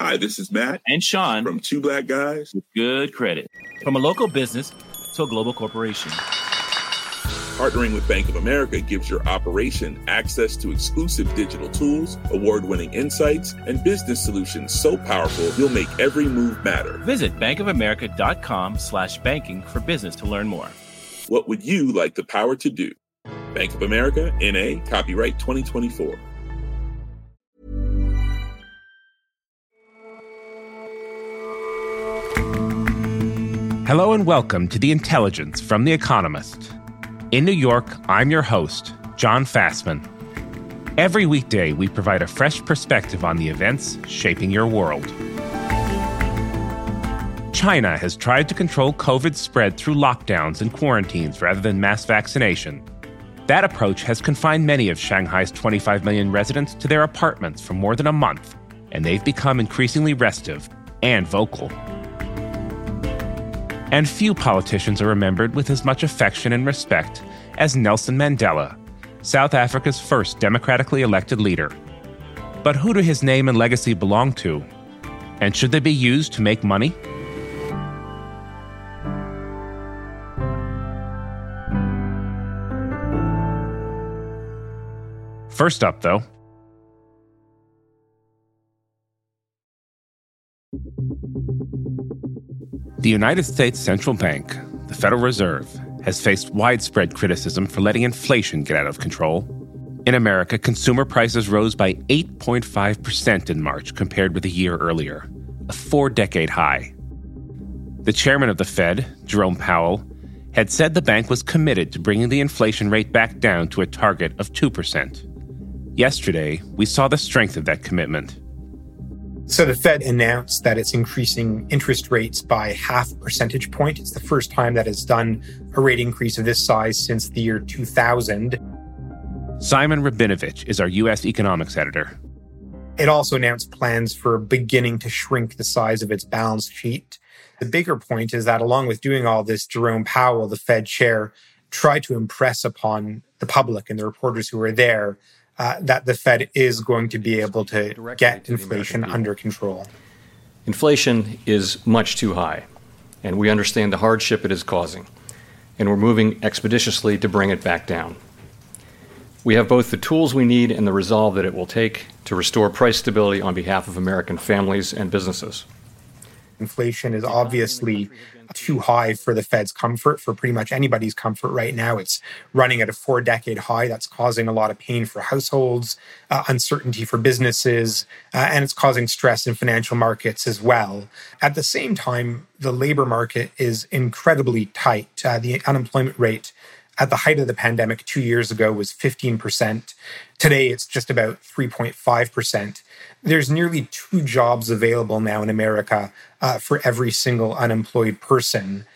Hi, this is Matt and Sean from Two Black Guys with Good Credit. From a local business to a global corporation. Partnering with Bank of America gives your operation access to exclusive digital tools, award winning insights, and business solutions so powerful you'll make every move matter. Visit bankofamerica.com slash banking for business to learn more. What would you like the power to do? Bank of America, NA, copyright 2024. Hello and welcome to The Intelligence from The Economist. In New York, I'm your host, John Fasman. Every weekday, we provide a fresh perspective on the events shaping your world. China has tried to control COVID spread through lockdowns and quarantines rather than mass vaccination. That approach has confined many of Shanghai's 25 million residents to their apartments for more than a month, and they've become increasingly restive and vocal and few politicians are remembered with as much affection and respect as Nelson Mandela, South Africa's first democratically elected leader. But who do his name and legacy belong to? And should they be used to make money? First up, though, The United States Central Bank, the Federal Reserve, has faced widespread criticism for letting inflation get out of control. In America, consumer prices rose by 8.5% in March compared with a year earlier, a four decade high. The chairman of the Fed, Jerome Powell, had said the bank was committed to bringing the inflation rate back down to a target of 2%. Yesterday, we saw the strength of that commitment. So the Fed announced that it's increasing interest rates by half a percentage point. It's the first time that it's done a rate increase of this size since the year 2000. Simon Rabinovitch is our U.S. economics editor. It also announced plans for beginning to shrink the size of its balance sheet. The bigger point is that along with doing all this, Jerome Powell, the Fed chair, tried to impress upon the public and the reporters who were there uh, that the Fed is going to be able to Directly get to inflation under control. Inflation is much too high, and we understand the hardship it is causing, and we're moving expeditiously to bring it back down. We have both the tools we need and the resolve that it will take to restore price stability on behalf of American families and businesses. Inflation is obviously too high for the Fed's comfort, for pretty much anybody's comfort right now. It's running at a four decade high. That's causing a lot of pain for households, uh, uncertainty for businesses, uh, and it's causing stress in financial markets as well. At the same time, the labor market is incredibly tight. Uh, the unemployment rate at the height of the pandemic two years ago was 15%. Today, it's just about 3.5%. There's nearly two jobs available now in America uh, for every single unemployed person.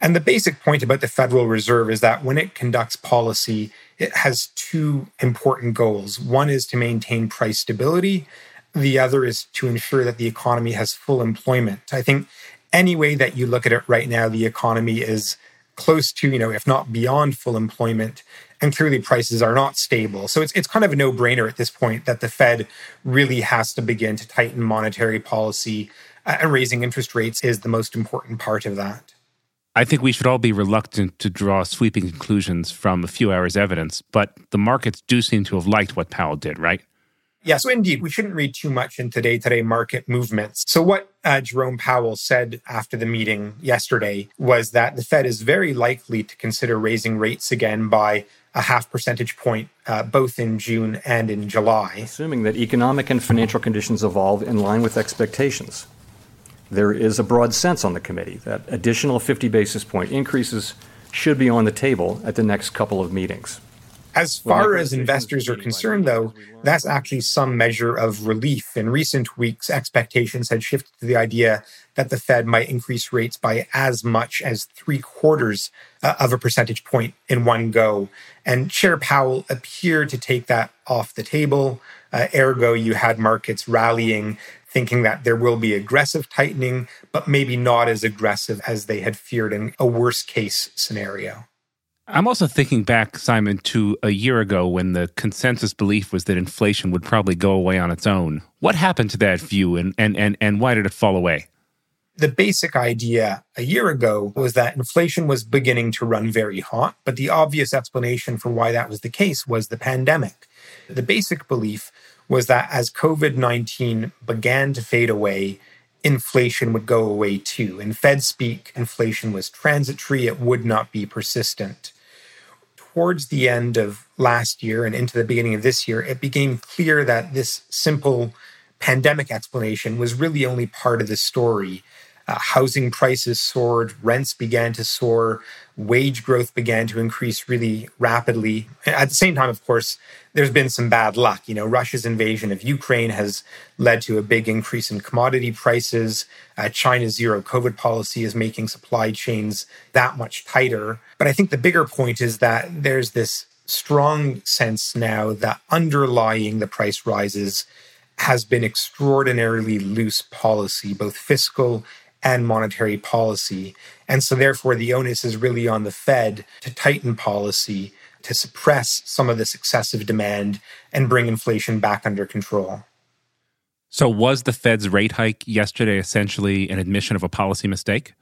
And the basic point about the Federal Reserve is that when it conducts policy, it has two important goals. One is to maintain price stability, the other is to ensure that the economy has full employment. I think any way that you look at it right now, the economy is close to, you know, if not beyond full employment. And clearly prices are not stable. So it's, it's kind of a no brainer at this point that the Fed really has to begin to tighten monetary policy and raising interest rates is the most important part of that. I think we should all be reluctant to draw sweeping conclusions from a few hours' evidence, but the markets do seem to have liked what Powell did, right? Yeah, so indeed, we shouldn't read too much into day to day market movements. So, what uh, Jerome Powell said after the meeting yesterday was that the Fed is very likely to consider raising rates again by a half percentage point, uh, both in June and in July. Assuming that economic and financial conditions evolve in line with expectations. There is a broad sense on the committee that additional 50 basis point increases should be on the table at the next couple of meetings. As far as investors are concerned, though, that's actually some measure of relief. In recent weeks, expectations had shifted to the idea that the Fed might increase rates by as much as three quarters uh, of a percentage point in one go. And Chair Powell appeared to take that off the table. Uh, ergo, you had markets rallying, thinking that there will be aggressive tightening, but maybe not as aggressive as they had feared in a worst case scenario. I'm also thinking back, Simon, to a year ago when the consensus belief was that inflation would probably go away on its own. What happened to that view and, and, and, and why did it fall away? The basic idea a year ago was that inflation was beginning to run very hot, but the obvious explanation for why that was the case was the pandemic. The basic belief was that as COVID 19 began to fade away, inflation would go away too. In Fed speak, inflation was transitory, it would not be persistent. Towards the end of last year and into the beginning of this year, it became clear that this simple pandemic explanation was really only part of the story uh, housing prices soared, rents began to soar, wage growth began to increase really rapidly. At the same time, of course, there's been some bad luck. You know, Russia's invasion of Ukraine has led to a big increase in commodity prices. Uh, China's zero COVID policy is making supply chains that much tighter. But I think the bigger point is that there's this strong sense now that underlying the price rises has been extraordinarily loose policy, both fiscal and monetary policy. And so, therefore, the onus is really on the Fed to tighten policy, to suppress some of this excessive demand, and bring inflation back under control. So, was the Fed's rate hike yesterday essentially an admission of a policy mistake?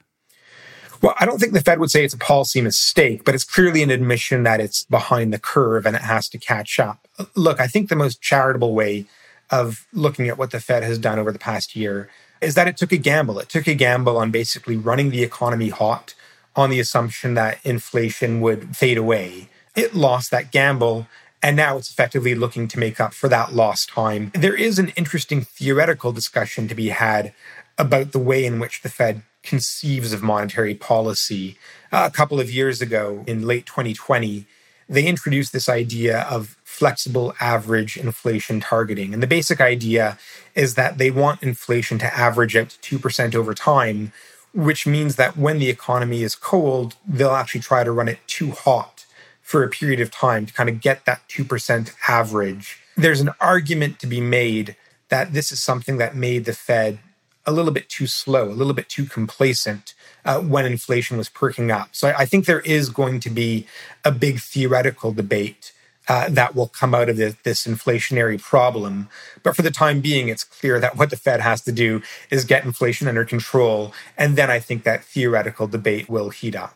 Well, I don't think the Fed would say it's a policy mistake, but it's clearly an admission that it's behind the curve and it has to catch up. Look, I think the most charitable way of looking at what the Fed has done over the past year is that it took a gamble. It took a gamble on basically running the economy hot on the assumption that inflation would fade away. It lost that gamble, and now it's effectively looking to make up for that lost time. There is an interesting theoretical discussion to be had about the way in which the Fed conceives of monetary policy. Uh, a couple of years ago, in late 2020, they introduced this idea of flexible average inflation targeting. And the basic idea is that they want inflation to average out to 2% over time, which means that when the economy is cold, they'll actually try to run it too hot for a period of time to kind of get that 2% average. There's an argument to be made that this is something that made the Fed a little bit too slow, a little bit too complacent uh, when inflation was perking up. So I, I, think there is going to be a big theoretical debate uh, that will come out of this, this inflationary problem. But for the time being, it's clear that what the Fed has to do is get inflation under control. And then I think that theoretical debate will heat up.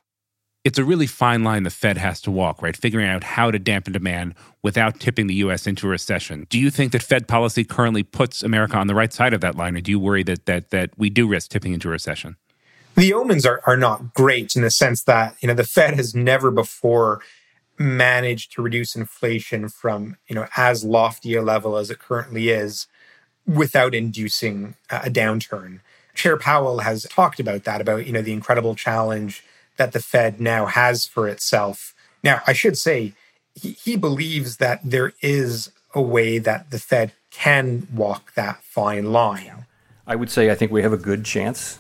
It's a really fine line the Fed has to walk, right? Figuring out how to dampen demand without tipping the U.S. into a recession. Do you think that Fed policy currently puts America on the right side of that line, or do you worry that that that we do risk tipping into a recession? The omens are, are not great in the sense that you know the Fed has never before managed to reduce inflation from you know as lofty a level as it currently is without inducing a downturn. Chair Powell has talked about that about you know the incredible challenge that the Fed now has for itself. Now, I should say he, he believes that there is a way that the Fed can walk that fine line. I would say I think we have a good chance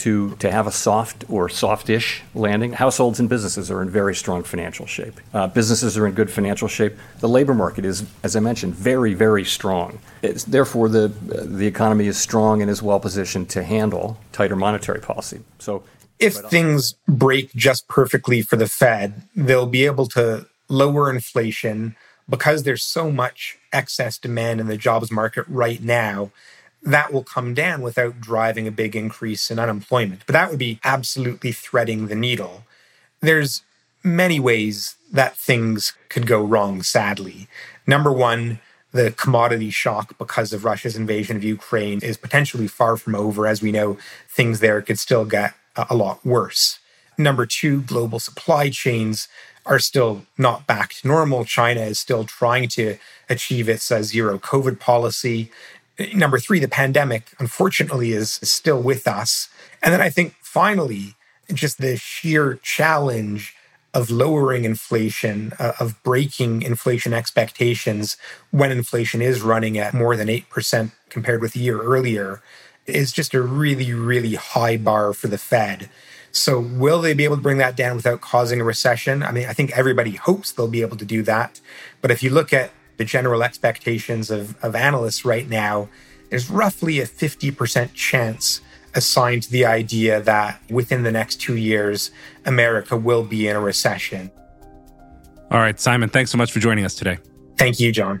to, to have a soft or softish landing. Households and businesses are in very strong financial shape. Uh, businesses are in good financial shape. The labor market is, as I mentioned, very, very strong. It's, therefore, the, the economy is strong and is well positioned to handle tighter monetary policy. So, if things break just perfectly for the Fed, they'll be able to lower inflation because there's so much excess demand in the jobs market right now that will come down without driving a big increase in unemployment. But that would be absolutely threading the needle. There's many ways that things could go wrong, sadly. Number one, the commodity shock because of Russia's invasion of Ukraine is potentially far from over. As we know, things there could still get a lot worse. Number two, global supply chains are still not back to normal. China is still trying to achieve its uh, zero COVID policy. Number three, the pandemic, unfortunately, is still with us. And then I think finally, just the sheer challenge of lowering inflation, uh, of breaking inflation expectations when inflation is running at more than 8% compared with a year earlier, is just a really, really high bar for the Fed. So, will they be able to bring that down without causing a recession? I mean, I think everybody hopes they'll be able to do that. But if you look at the general expectations of, of analysts right now, there's roughly a 50% chance assigned to the idea that within the next two years, America will be in a recession. All right, Simon, thanks so much for joining us today. Thank you, John.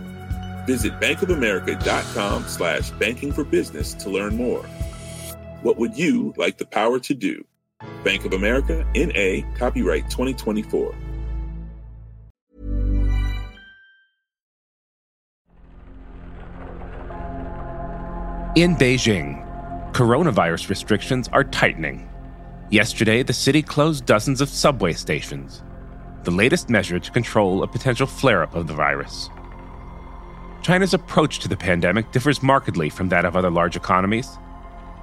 Visit bankofamerica.com slash banking for business to learn more. What would you like the power to do? Bank of America, NA, copyright 2024. In Beijing, coronavirus restrictions are tightening. Yesterday, the city closed dozens of subway stations, the latest measure to control a potential flare up of the virus. China's approach to the pandemic differs markedly from that of other large economies.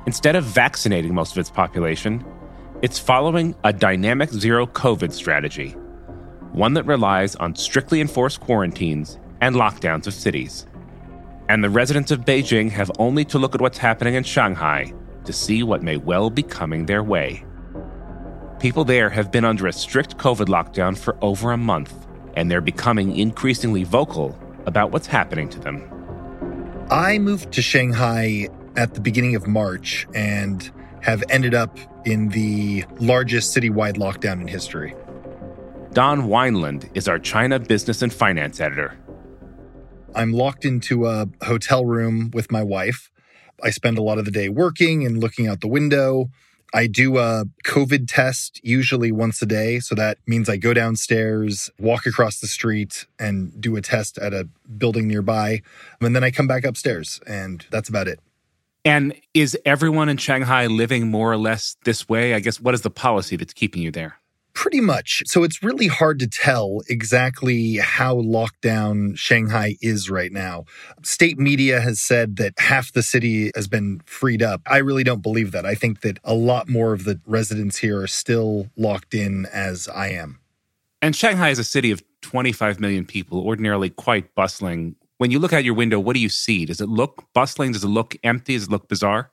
Instead of vaccinating most of its population, it's following a dynamic zero COVID strategy, one that relies on strictly enforced quarantines and lockdowns of cities. And the residents of Beijing have only to look at what's happening in Shanghai to see what may well be coming their way. People there have been under a strict COVID lockdown for over a month, and they're becoming increasingly vocal about what's happening to them. I moved to Shanghai at the beginning of March and have ended up in the largest citywide lockdown in history. Don Weinland is our China business and finance editor. I'm locked into a hotel room with my wife. I spend a lot of the day working and looking out the window. I do a COVID test usually once a day. So that means I go downstairs, walk across the street, and do a test at a building nearby. And then I come back upstairs, and that's about it. And is everyone in Shanghai living more or less this way? I guess what is the policy that's keeping you there? Pretty much. So it's really hard to tell exactly how locked down Shanghai is right now. State media has said that half the city has been freed up. I really don't believe that. I think that a lot more of the residents here are still locked in as I am. And Shanghai is a city of 25 million people, ordinarily quite bustling. When you look out your window, what do you see? Does it look bustling? Does it look empty? Does it look bizarre?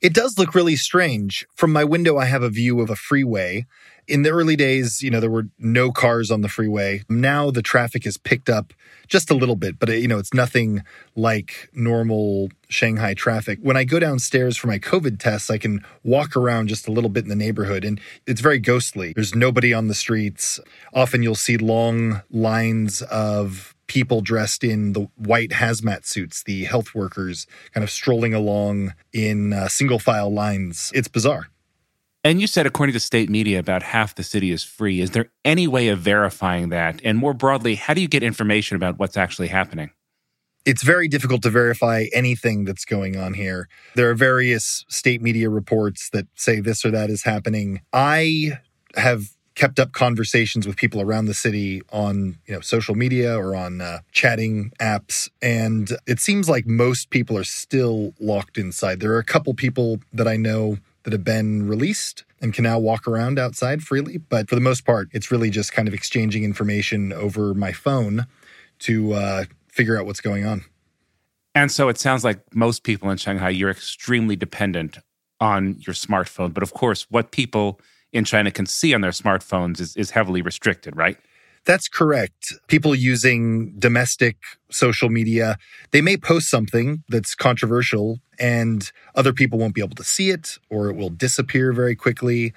It does look really strange. From my window, I have a view of a freeway. In the early days, you know, there were no cars on the freeway. Now the traffic is picked up just a little bit, but it, you know, it's nothing like normal Shanghai traffic. When I go downstairs for my COVID tests, I can walk around just a little bit in the neighborhood and it's very ghostly. There's nobody on the streets. Often you'll see long lines of people dressed in the white hazmat suits, the health workers kind of strolling along in uh, single file lines. It's bizarre. And you said, according to state media, about half the city is free. Is there any way of verifying that? And more broadly, how do you get information about what's actually happening? It's very difficult to verify anything that's going on here. There are various state media reports that say this or that is happening. I have kept up conversations with people around the city on you know social media or on uh, chatting apps. And it seems like most people are still locked inside. There are a couple people that i know that have been released and can now walk around outside freely. But for the most part it's really just kind of exchanging information over my phone to uh, figure out what's going on. And so it sounds like most people in Shanghai, you're extremely dependent on your smartphone. But of course, what people in China can see on their smartphones is, is heavily restricted, right? That's correct. People using domestic social media, they may post something that's controversial and other people won't be able to see it or it will disappear very quickly.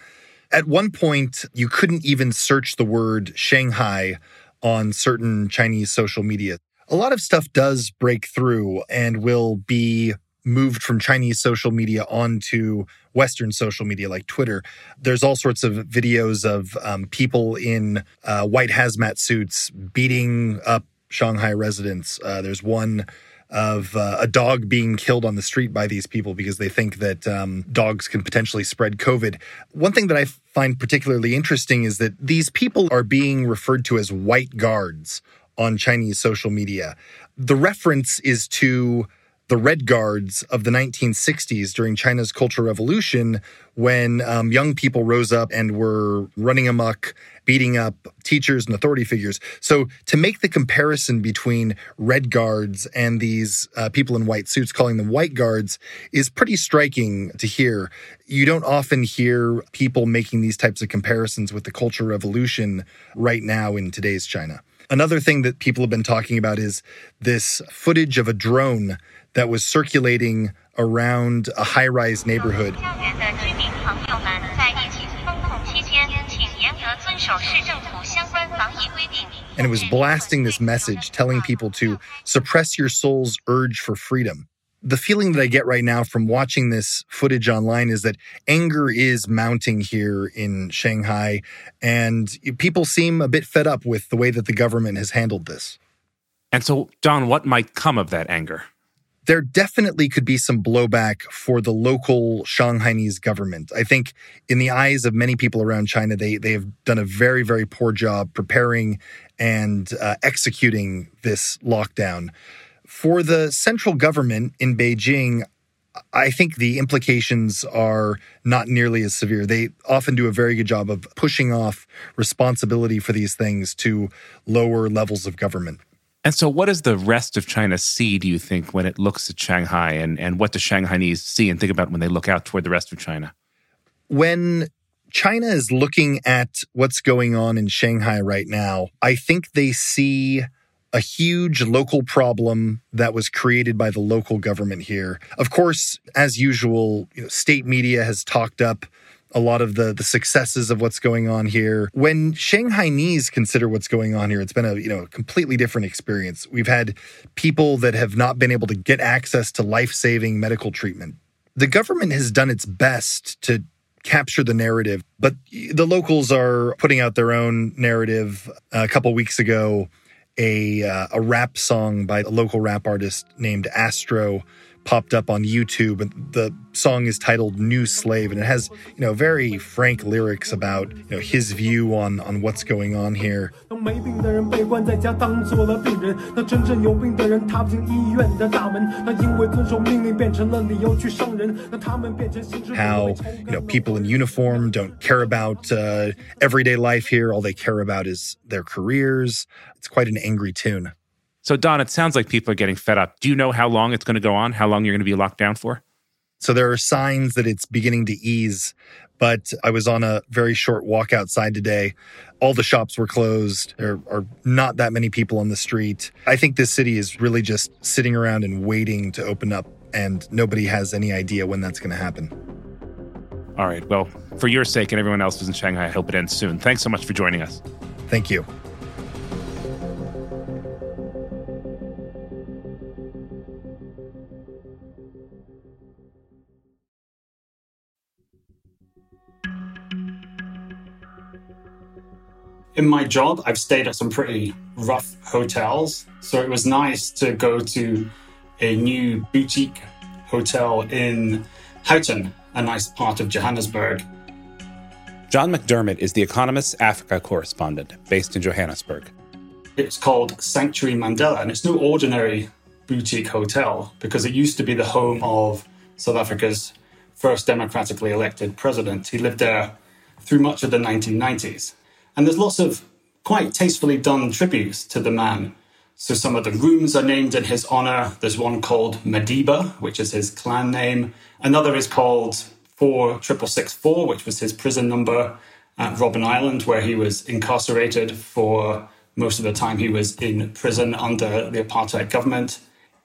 At one point, you couldn't even search the word Shanghai on certain Chinese social media. A lot of stuff does break through and will be moved from Chinese social media onto Western social media like Twitter. There's all sorts of videos of um, people in uh, white hazmat suits beating up Shanghai residents. Uh, there's one of uh, a dog being killed on the street by these people because they think that um, dogs can potentially spread COVID. One thing that I find particularly interesting is that these people are being referred to as white guards on Chinese social media. The reference is to the Red Guards of the 1960s during China's Cultural Revolution when um, young people rose up and were running amok, beating up teachers and authority figures. So to make the comparison between Red Guards and these uh, people in white suits, calling them White Guards, is pretty striking to hear. You don't often hear people making these types of comparisons with the Cultural Revolution right now in today's China. Another thing that people have been talking about is this footage of a drone that was circulating around a high rise neighborhood. And it was blasting this message telling people to suppress your soul's urge for freedom. The feeling that I get right now from watching this footage online is that anger is mounting here in Shanghai, and people seem a bit fed up with the way that the government has handled this. And so, Don, what might come of that anger? There definitely could be some blowback for the local Shanghainese government. I think in the eyes of many people around China, they, they have done a very, very poor job preparing and uh, executing this lockdown. For the central government in Beijing, I think the implications are not nearly as severe. They often do a very good job of pushing off responsibility for these things to lower levels of government. And so, what does the rest of China see, do you think, when it looks at Shanghai? And, and what do Shanghainese see and think about when they look out toward the rest of China? When China is looking at what's going on in Shanghai right now, I think they see a huge local problem that was created by the local government here. Of course, as usual, you know, state media has talked up a lot of the the successes of what's going on here. When Shanghainese consider what's going on here, it's been a you know a completely different experience. We've had people that have not been able to get access to life saving medical treatment. The government has done its best to capture the narrative, but the locals are putting out their own narrative. A couple weeks ago, a uh, a rap song by a local rap artist named Astro popped up on YouTube, and the song is titled "New Slave," and it has you know very frank lyrics about you know his view on on what's going on here. How you know people in uniform don't care about uh, everyday life here. All they care about is their careers. It's quite an angry tune. So, Don, it sounds like people are getting fed up. Do you know how long it's going to go on? How long you're going to be locked down for? So, there are signs that it's beginning to ease, but I was on a very short walk outside today. All the shops were closed. There are not that many people on the street. I think this city is really just sitting around and waiting to open up, and nobody has any idea when that's going to happen. All right. Well, for your sake and everyone else's in Shanghai, I hope it ends soon. Thanks so much for joining us. Thank you. In my job, I've stayed at some pretty rough hotels. So it was nice to go to a new boutique hotel in Houghton, a nice part of Johannesburg. John McDermott is the Economist's Africa correspondent based in Johannesburg. It's called Sanctuary Mandela, and it's no ordinary boutique hotel because it used to be the home of South Africa's first democratically elected president. He lived there through much of the 1990s. And there's lots of quite tastefully done tributes to the man. So some of the rooms are named in his honor. There's one called Madiba, which is his clan name. Another is called 4664, which was his prison number at Robben Island, where he was incarcerated for most of the time he was in prison under the apartheid government.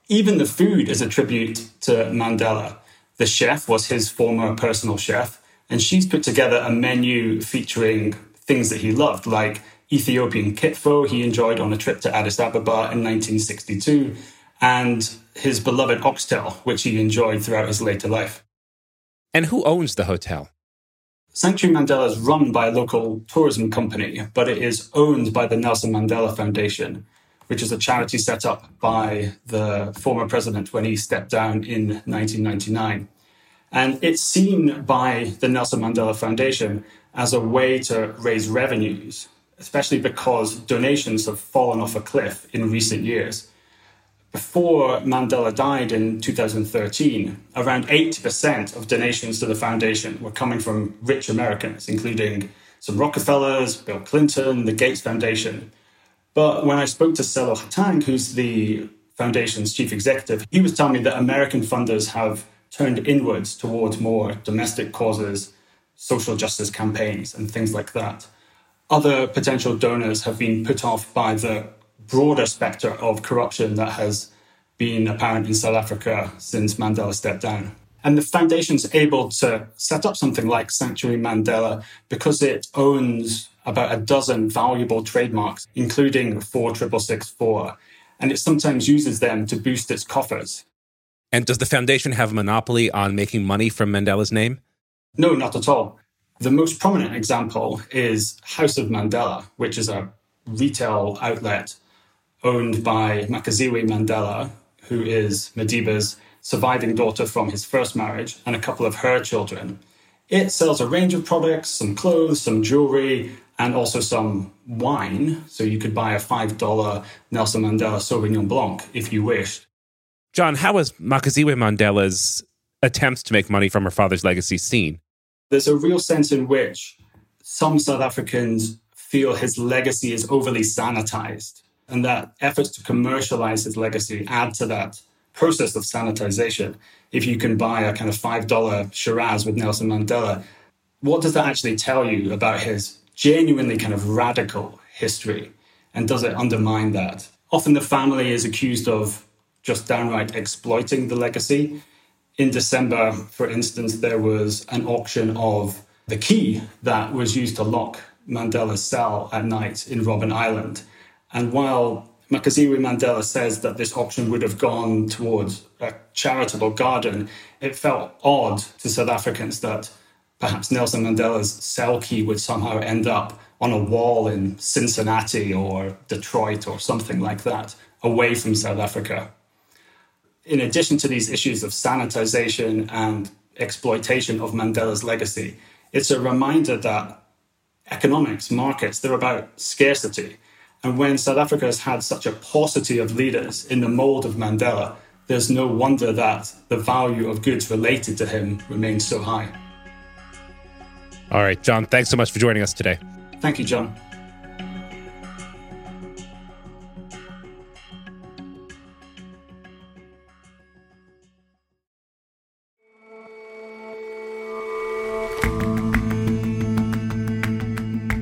Even the food is a tribute to Mandela. The chef was his former personal chef, and she's put together a menu featuring things that he loved, like Ethiopian kitfo he enjoyed on a trip to Addis Ababa in 1962, and his beloved oxtail, which he enjoyed throughout his later life. And who owns the hotel? Sanctuary Mandela is run by a local tourism company, but it is owned by the Nelson Mandela Foundation, which is a charity set up by the former president when he stepped down in 1999. And it's seen by the Nelson Mandela Foundation as a way to raise revenues, especially because donations have fallen off a cliff in recent years. before Mandela died in 2013, around 80% of donations to the foundation were coming from rich Americans, including some Rockefellers, Bill Clinton, the Gates Foundation. But when I spoke to Sello Hatang, who's the foundation's chief executive, he was telling me that American funders have turned inwards towards more domestic causes, social justice campaigns, and things like that. Other potential donors have been put off by the broader spectre of corruption that has been apparent in South Africa since Mandela stepped down. And the foundation's able to set up something like Sanctuary Mandela because it owns about a dozen valuable trademarks, including 46664, and it sometimes uses them to boost its coffers. And does the foundation have a monopoly on making money from Mandela's name? No, not at all. The most prominent example is House of Mandela, which is a retail outlet owned by Makaziwe Mandela, who is Madiba's surviving daughter from his first marriage, and a couple of her children. It sells a range of products, some clothes, some jewelry, and also some wine. So you could buy a $5 Nelson Mandela Sauvignon Blanc if you wished. John, how was Makaziwe Mandela's attempts to make money from her father's legacy seen? There's a real sense in which some South Africans feel his legacy is overly sanitized and that efforts to commercialize his legacy add to that process of sanitization. If you can buy a kind of $5 Shiraz with Nelson Mandela, what does that actually tell you about his genuinely kind of radical history? And does it undermine that? Often the family is accused of just downright exploiting the legacy. In December, for instance, there was an auction of the key that was used to lock Mandela's cell at night in Robben Island. And while Makaziwe Mandela says that this auction would have gone towards a charitable garden. It felt odd to South Africans that perhaps Nelson Mandela's cell key would somehow end up on a wall in Cincinnati or Detroit or something like that, away from South Africa. In addition to these issues of sanitization and exploitation of Mandela's legacy, it's a reminder that economics, markets, they're about scarcity. And when South Africa has had such a paucity of leaders in the mold of Mandela, there's no wonder that the value of goods related to him remains so high. All right, John, thanks so much for joining us today. Thank you, John.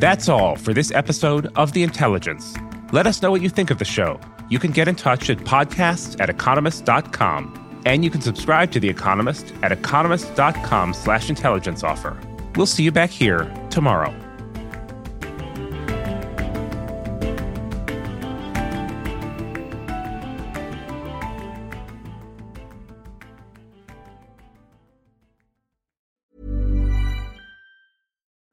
That's all for this episode of The Intelligence. Let us know what you think of the show. You can get in touch at podcasts at economist.com. And you can subscribe to The Economist at economist.com slash intelligence offer. We'll see you back here tomorrow.